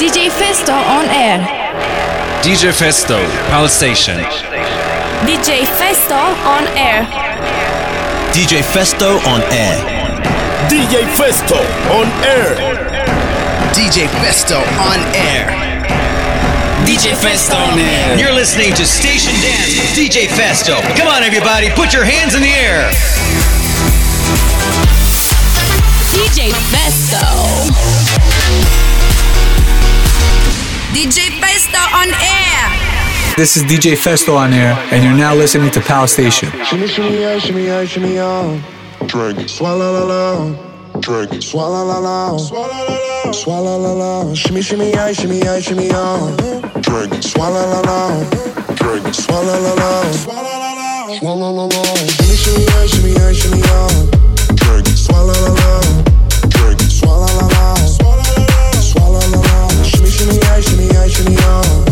DJ Festo on air. DJ Festo, Pulse Station. DJ Festo on air. DJ Festo on air. DJ Festo on air. DJ Festo on air. DJ Festo on air. You're listening to Station Dance with DJ Festo. Come on, everybody, put your hands in the air. DJ Festo. On air. This is DJ Festo on air, and you're now listening to Pulse Station. Shimmy, shimmy, yeah, shimmy, yeah, shimmy, yeah. Drink. Swalla la la. Drink. Swalla la la. Swalla la la. Shimmy, shimmy, yeah, shimmy, yeah, shimmy, yeah. Drink. Swalla la la. Drink. Swalla la la. Swalla la la. Shimmy, shimmy, yeah, shimmy, yeah, shimmy, yeah. Drink. Swalla la la. Drink. Swalla la la. Swalla la la. Shimmy, shimmy, yeah, shimmy, yeah, shimmy, yeah.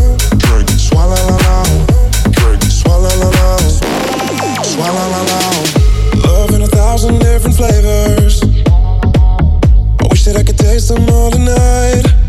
Love in a thousand different flavors. I wish that I could taste them all tonight.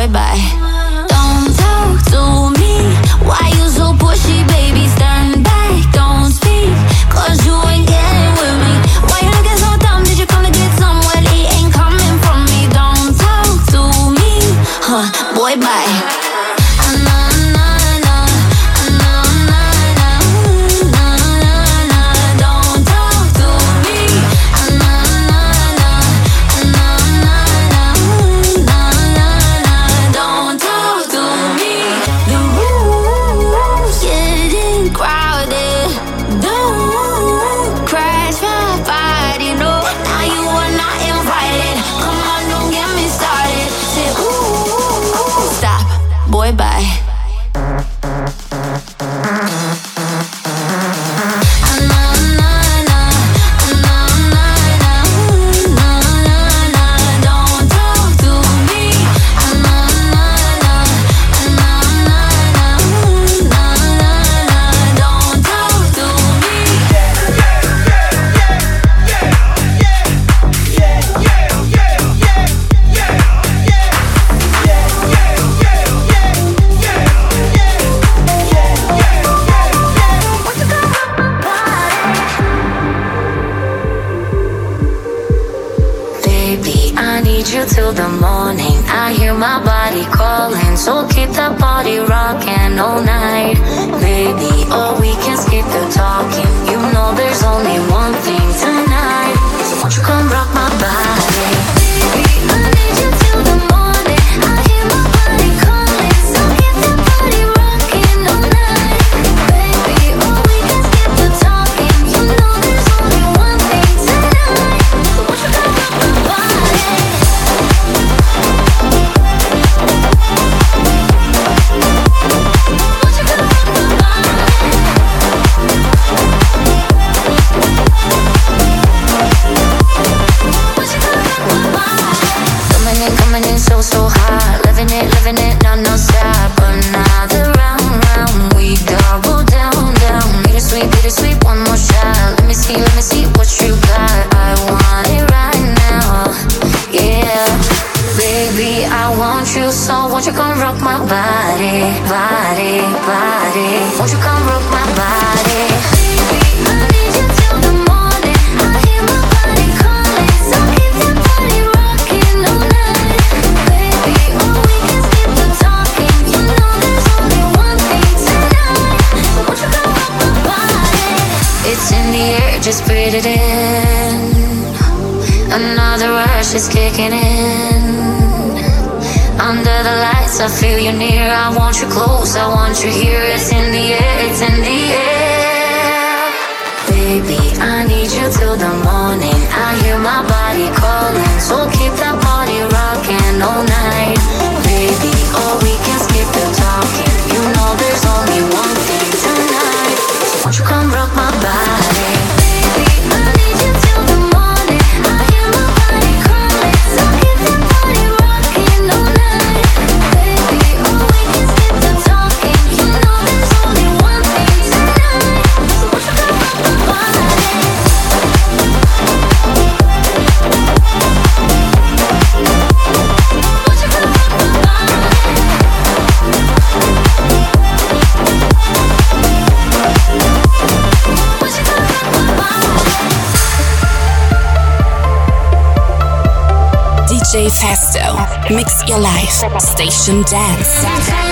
Boy, bye. DJ Festo. Mix your life. Station Dance.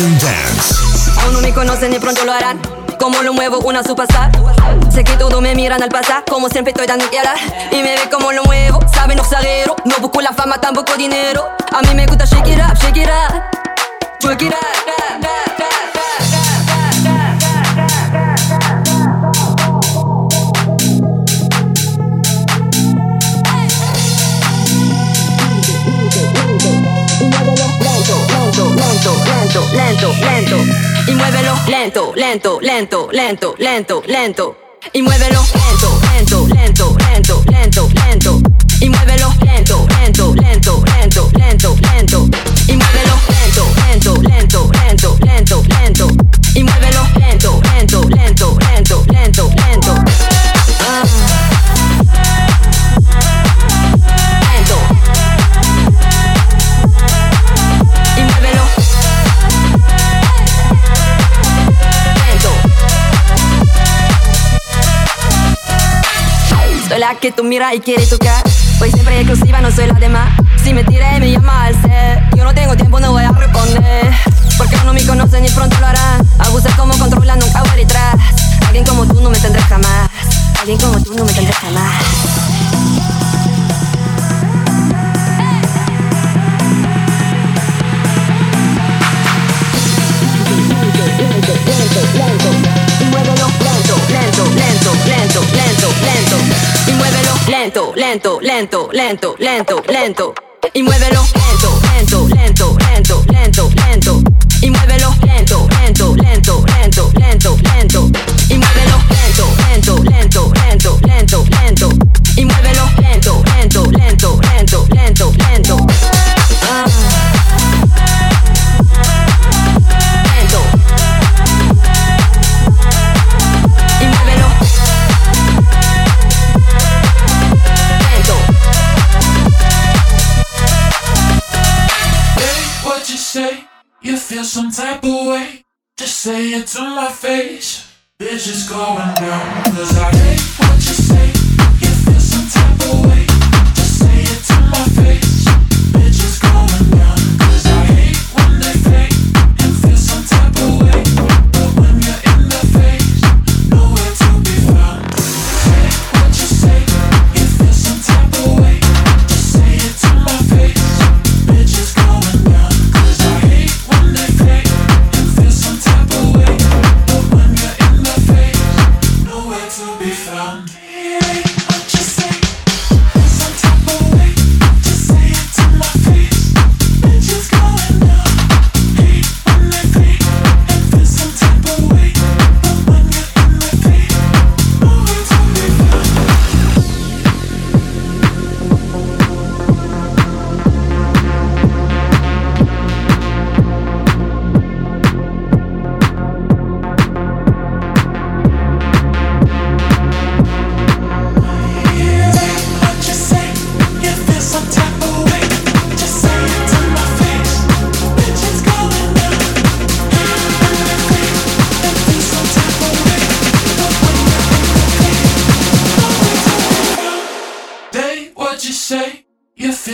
Aún no me conocen y pronto lo harán. Como lo muevo una superstar. Sé que todos me miran al pasar, como siempre estoy dando que. Y me ve como lo muevo, saben exagero. No busco la fama, tampoco dinero. A mí me gusta shake it up, shake it up. Shake it up. Lento, lento, lento, lento. Y muévelo lento, lento, lento, lento, lento, lento. Y muévelo lento, lento, lento, lento, lento, lento. Y muévelo lento, lento, lento, lento, que tú miras y quieres tocar. Voy siempre exclusiva, no soy la demás. Si me tiré, me llama al ser. Yo no tengo tiempo, no voy a responder. Porque no me conocen y pronto lo harán. Abusar como controlan, nunca voy detrás. Alguien como tú no me tendrás jamás. Alguien como tú no me tendrás jamás lento, lento, lento. Y muévelo lento, lento, lento, lento, lento, lento. Y muévelo lento.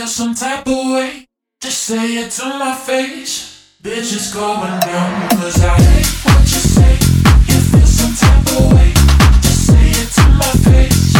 Feel some type of way. Just say it to my face. Bitches going down. 'Cause I hate what you say. You feel some type of way. Just say it to my face.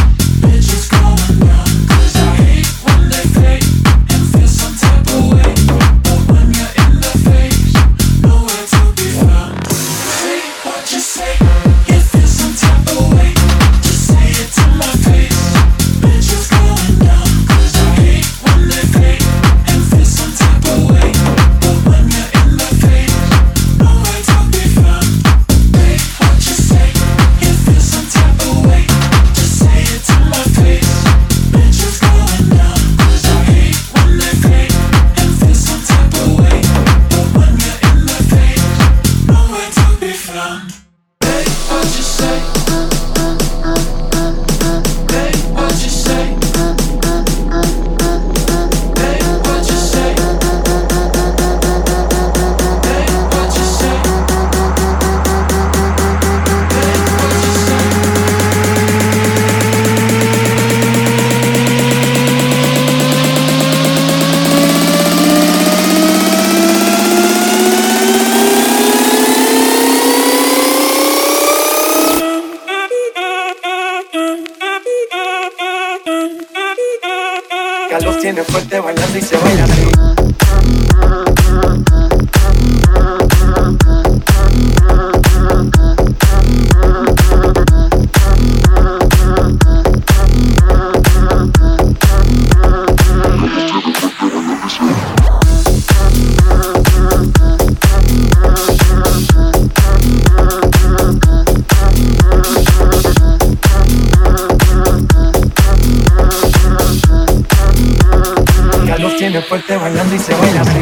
El bailando y se baila así.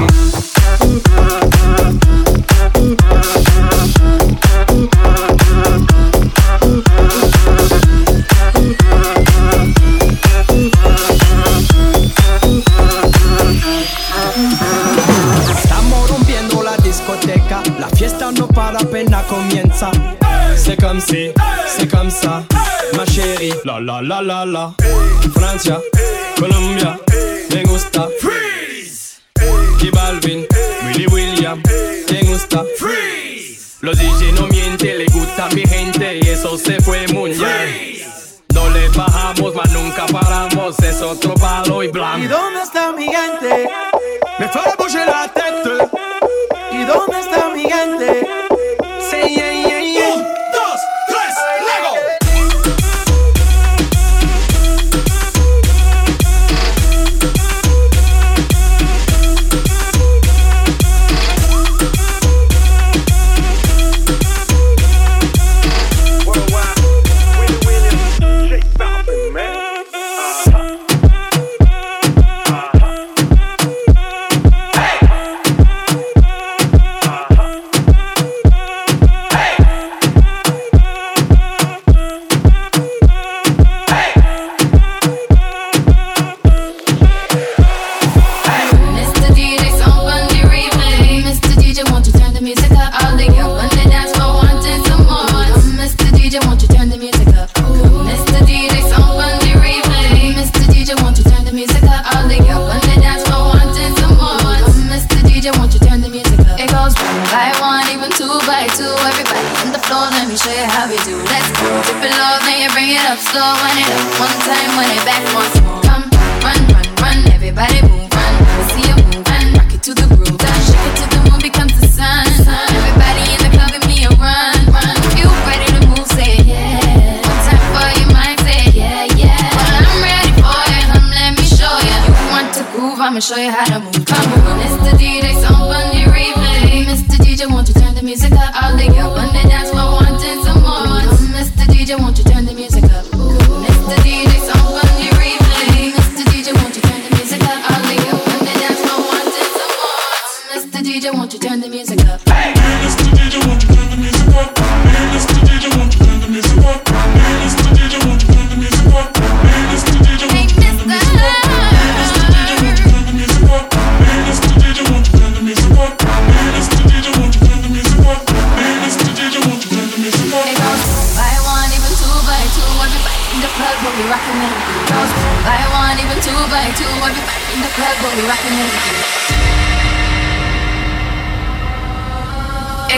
Estamos rompiendo la discoteca. La fiesta no para pena comienza. Se camsa, se camsa. Ma chérie, la la la la la. Francia, Colombia. it up. One time, it back more. Come, run, run, run. Everybody move, run. See you move, run. Rock it to the groove. Shake it the moon the sun. Everybody in the club, give me a run, run. You ready to move? Say yeah. Time for your yeah, yeah. I'm ready for you, let me show you. You want to groove? I'ma show you how to move. Come, move.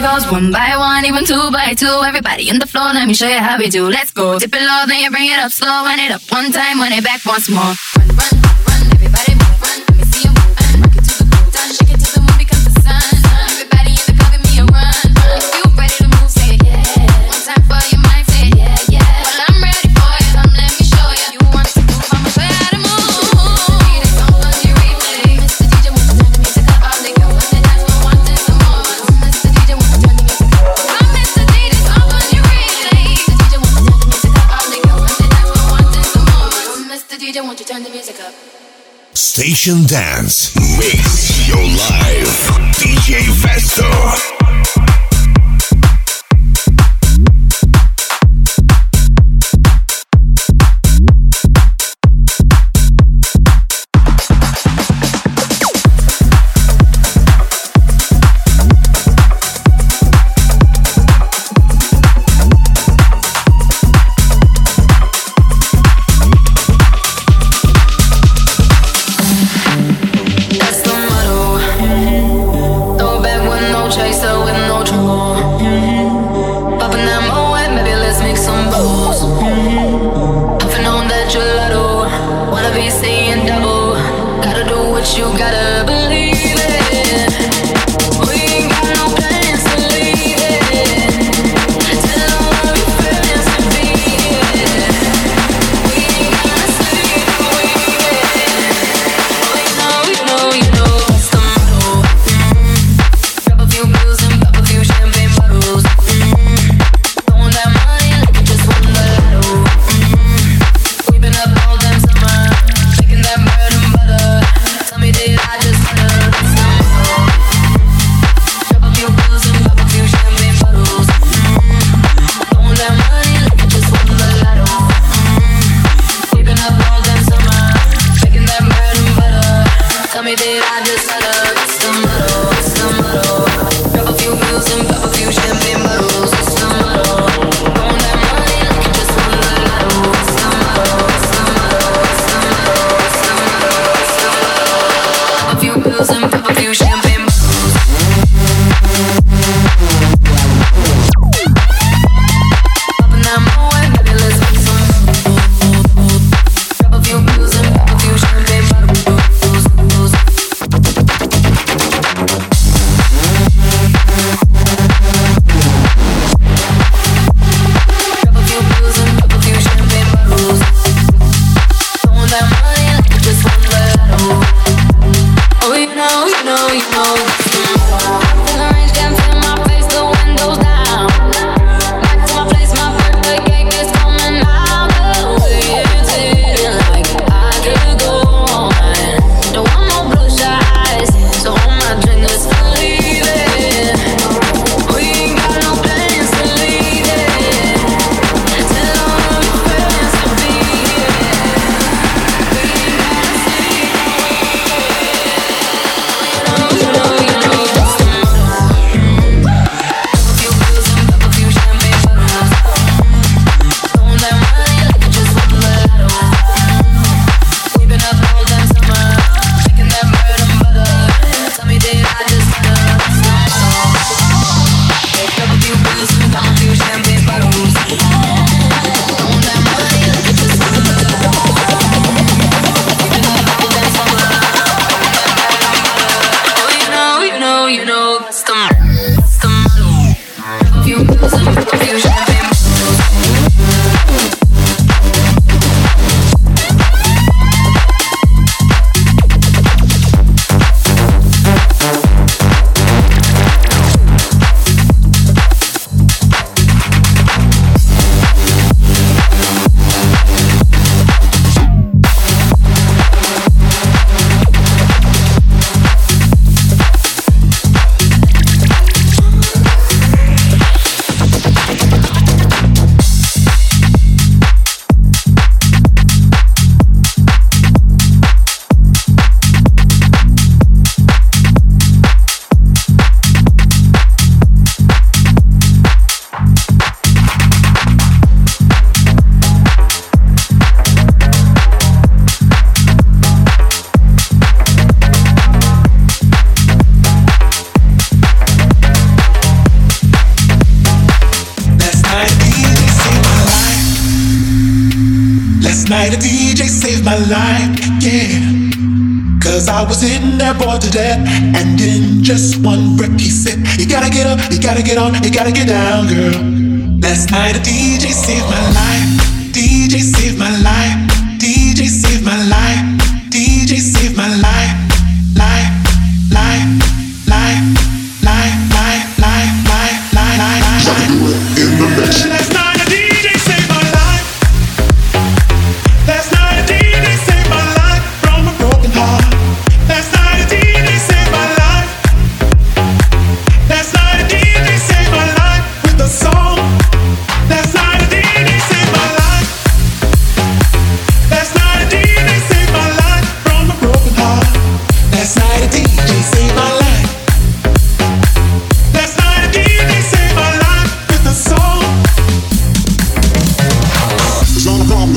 goes one by one, even two by two. Everybody on the floor, let me show you how we do. Let's go. Dip it low, then you bring it up slow. Run it up one time, run it back once more. Station Dance. Mix your life. DJ Festo. and in just one breath, he said, You gotta get up, you gotta get on, you gotta get down, girl. Last night a DJ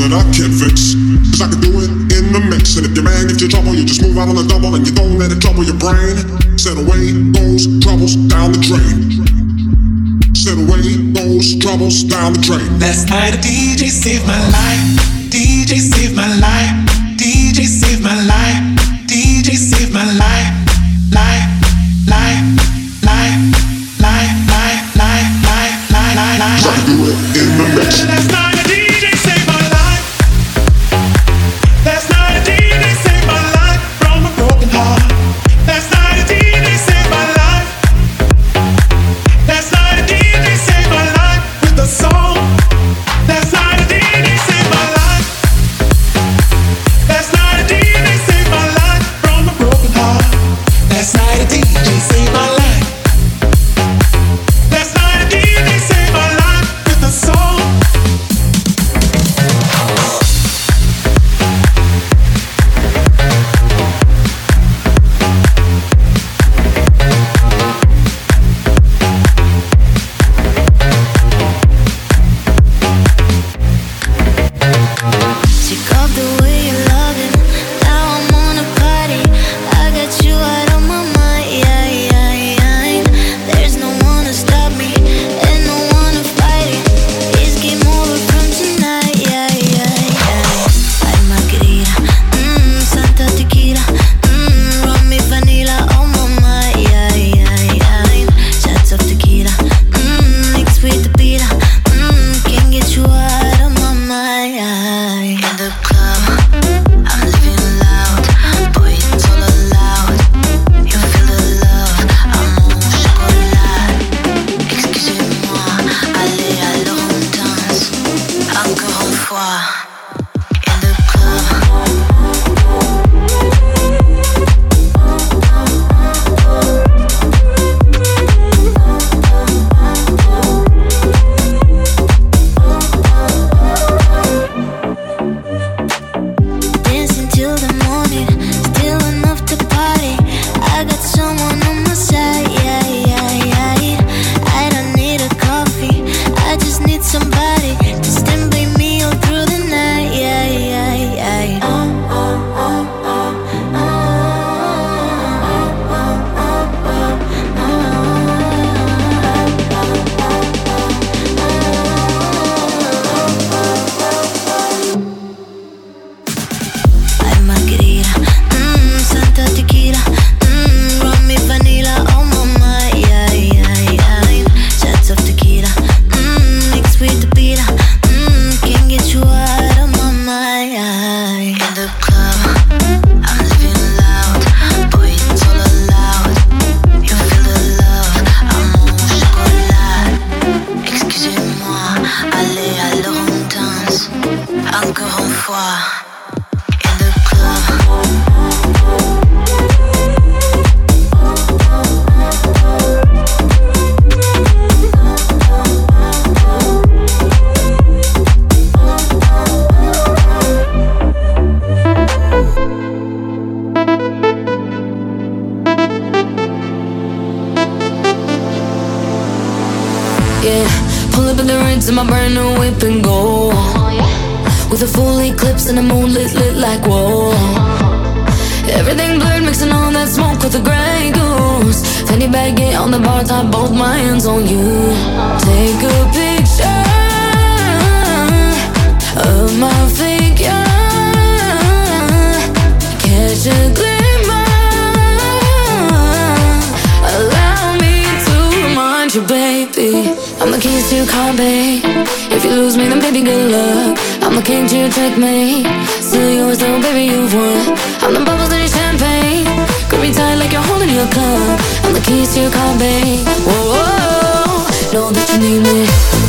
that I can't fix. Cause I can do it in the mix. And if your man gets you trouble, you just move out on the double and you don't let it trouble your brain. Set away those troubles down the drain. Set away those troubles down the drain. Last night a DJ saved my life. DJ saved my life. DJ saved my life. DJ saved my life. Life, life, life, life, life, life, life, life, life. Try to do it in the mix. Last night words in my brand new whip and go With a full eclipse and a moonlit lit like whoa Everything blurred, mixing all that smoke with the gray goose. Fanny baggy on the bar top, both my hands on you. Take a picture of my face. Keys to your car. If you lose me, then baby, good luck. I'm the king to your checkmate. Still yours, though, baby, you've won. I'm the bubbles in your champagne. Grip me tight like you're holding your cup. I'm the keys to your car, babe. Whoa, whoa. know that you need me.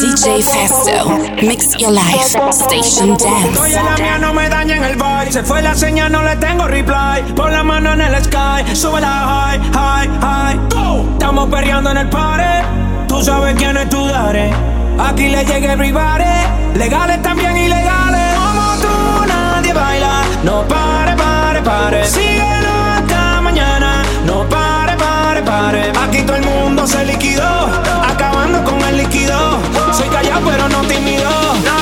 DJ Festo, mix your life, station Estoy en la dance. mía, no me dañen el vibe. Se fue la señal, no le tengo reply. Pon la mano en el sky, sube la high, high, high. Go. Estamos perreando en el party. Tú sabes quién es tu dare. Aquí le llega everybody. Legales también ilegales. Como tú nadie baila. No pare, pare, pare. Síguelo Aquí todo el mundo se liquidó. Acabando con el líquido. Soy callado pero no tímido.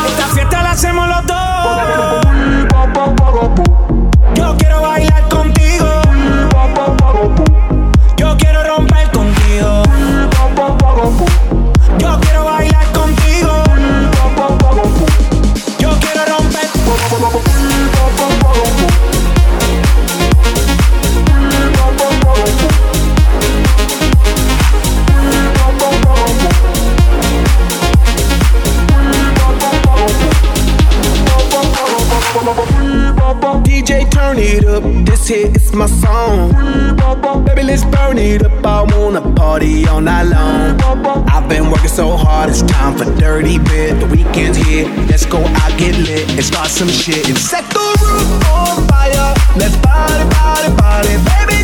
Esta fiesta la hacemos los dos. It up. This hit is my song. Baby, let's burn it up. I wanna party all night long. I've been working so hard, it's time for dirty bit. The weekend's here. Let's go out, get lit, and start some shit. And set the roof on fire. Let's party, party, party. Baby,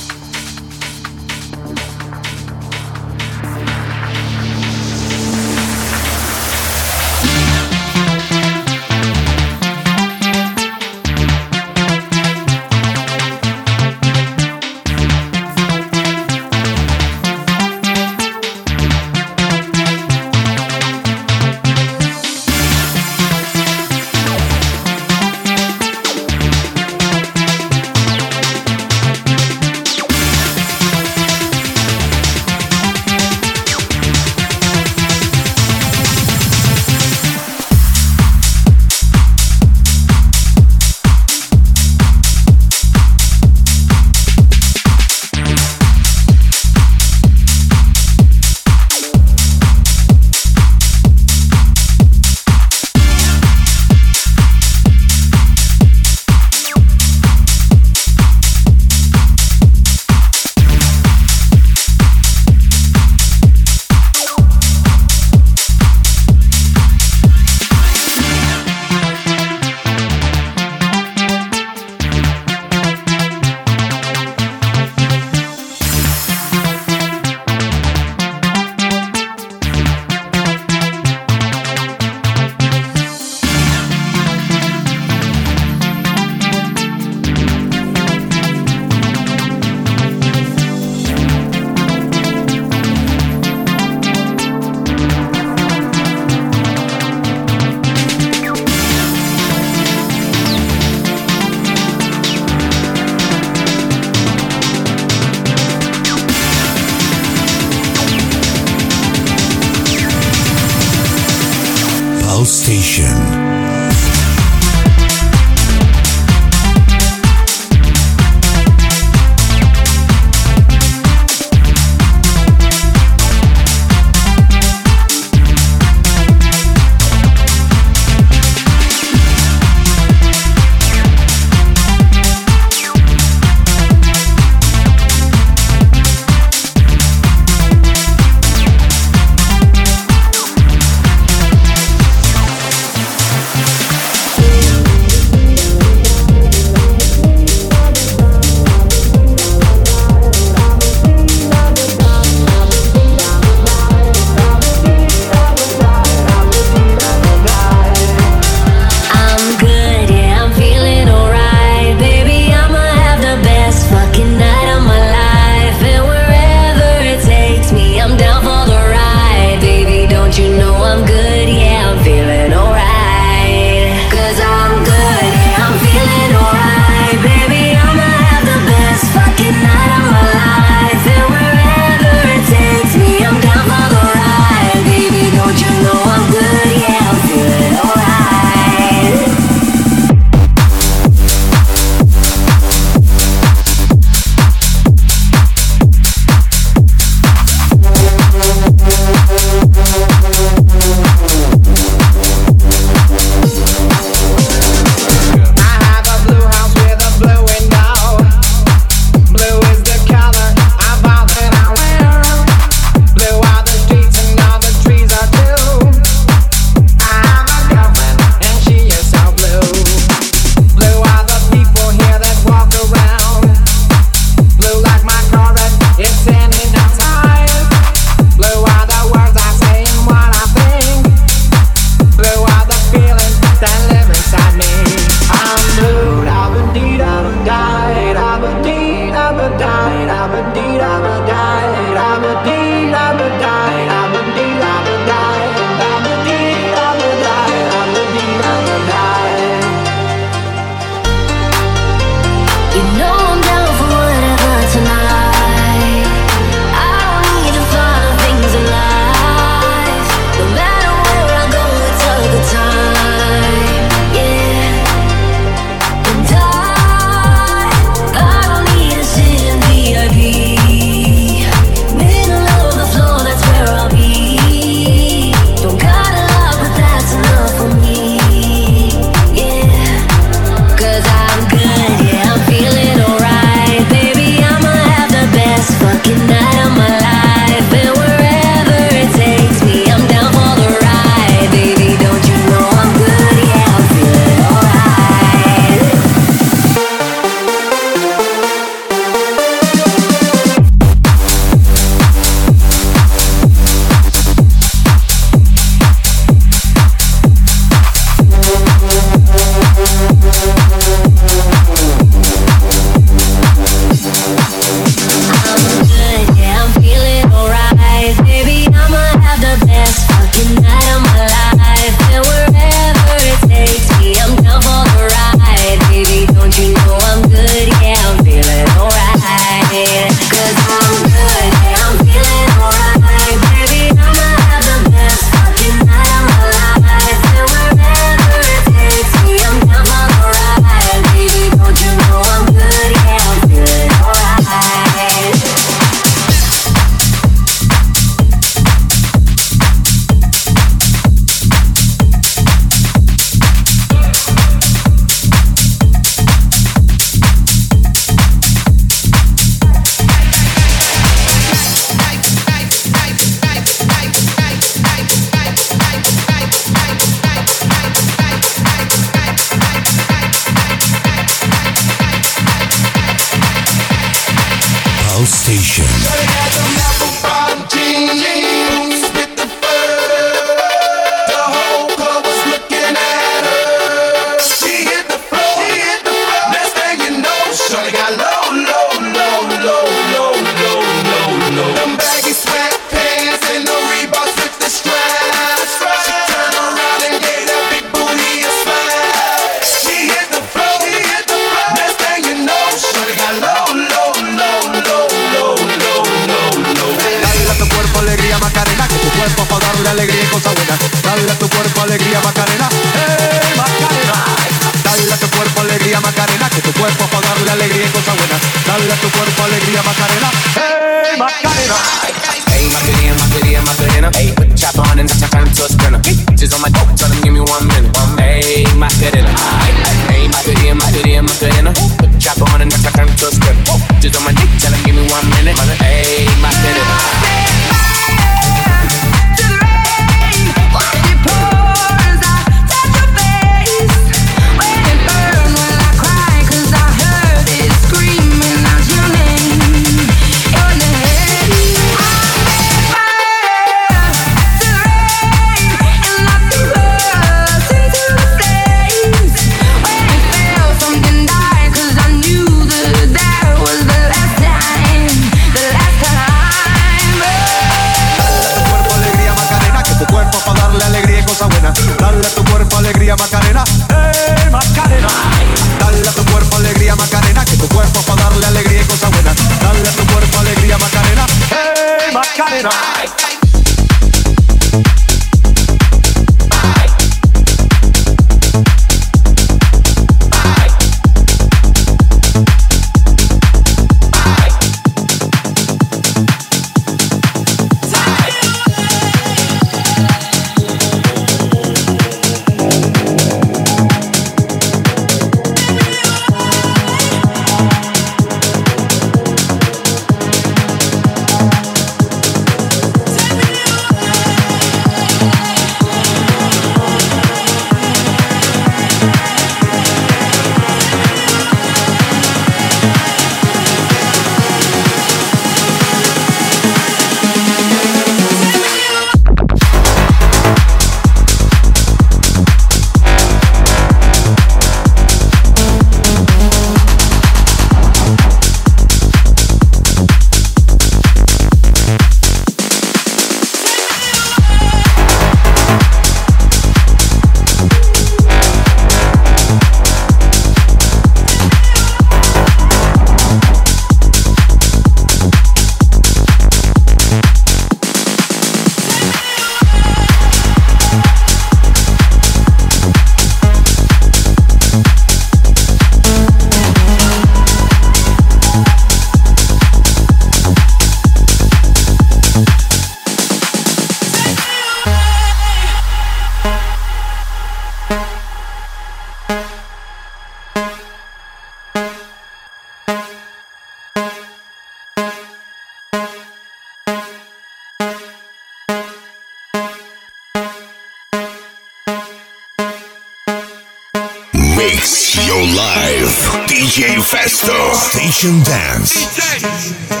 Dance.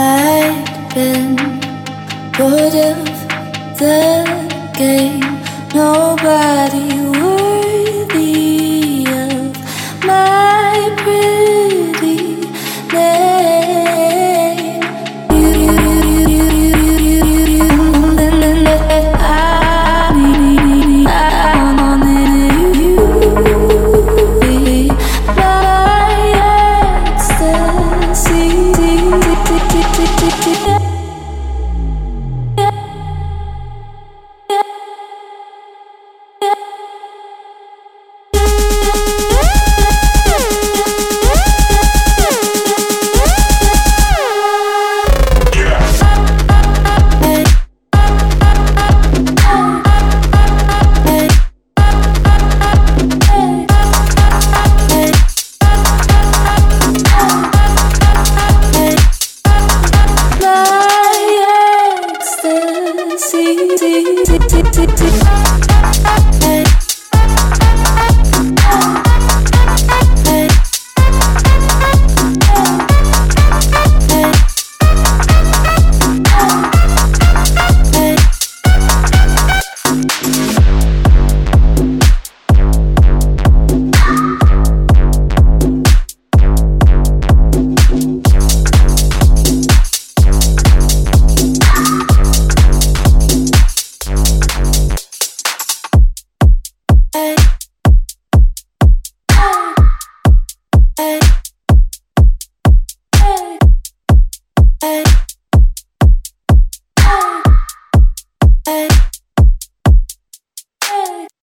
I'd been bored of the game. Nobody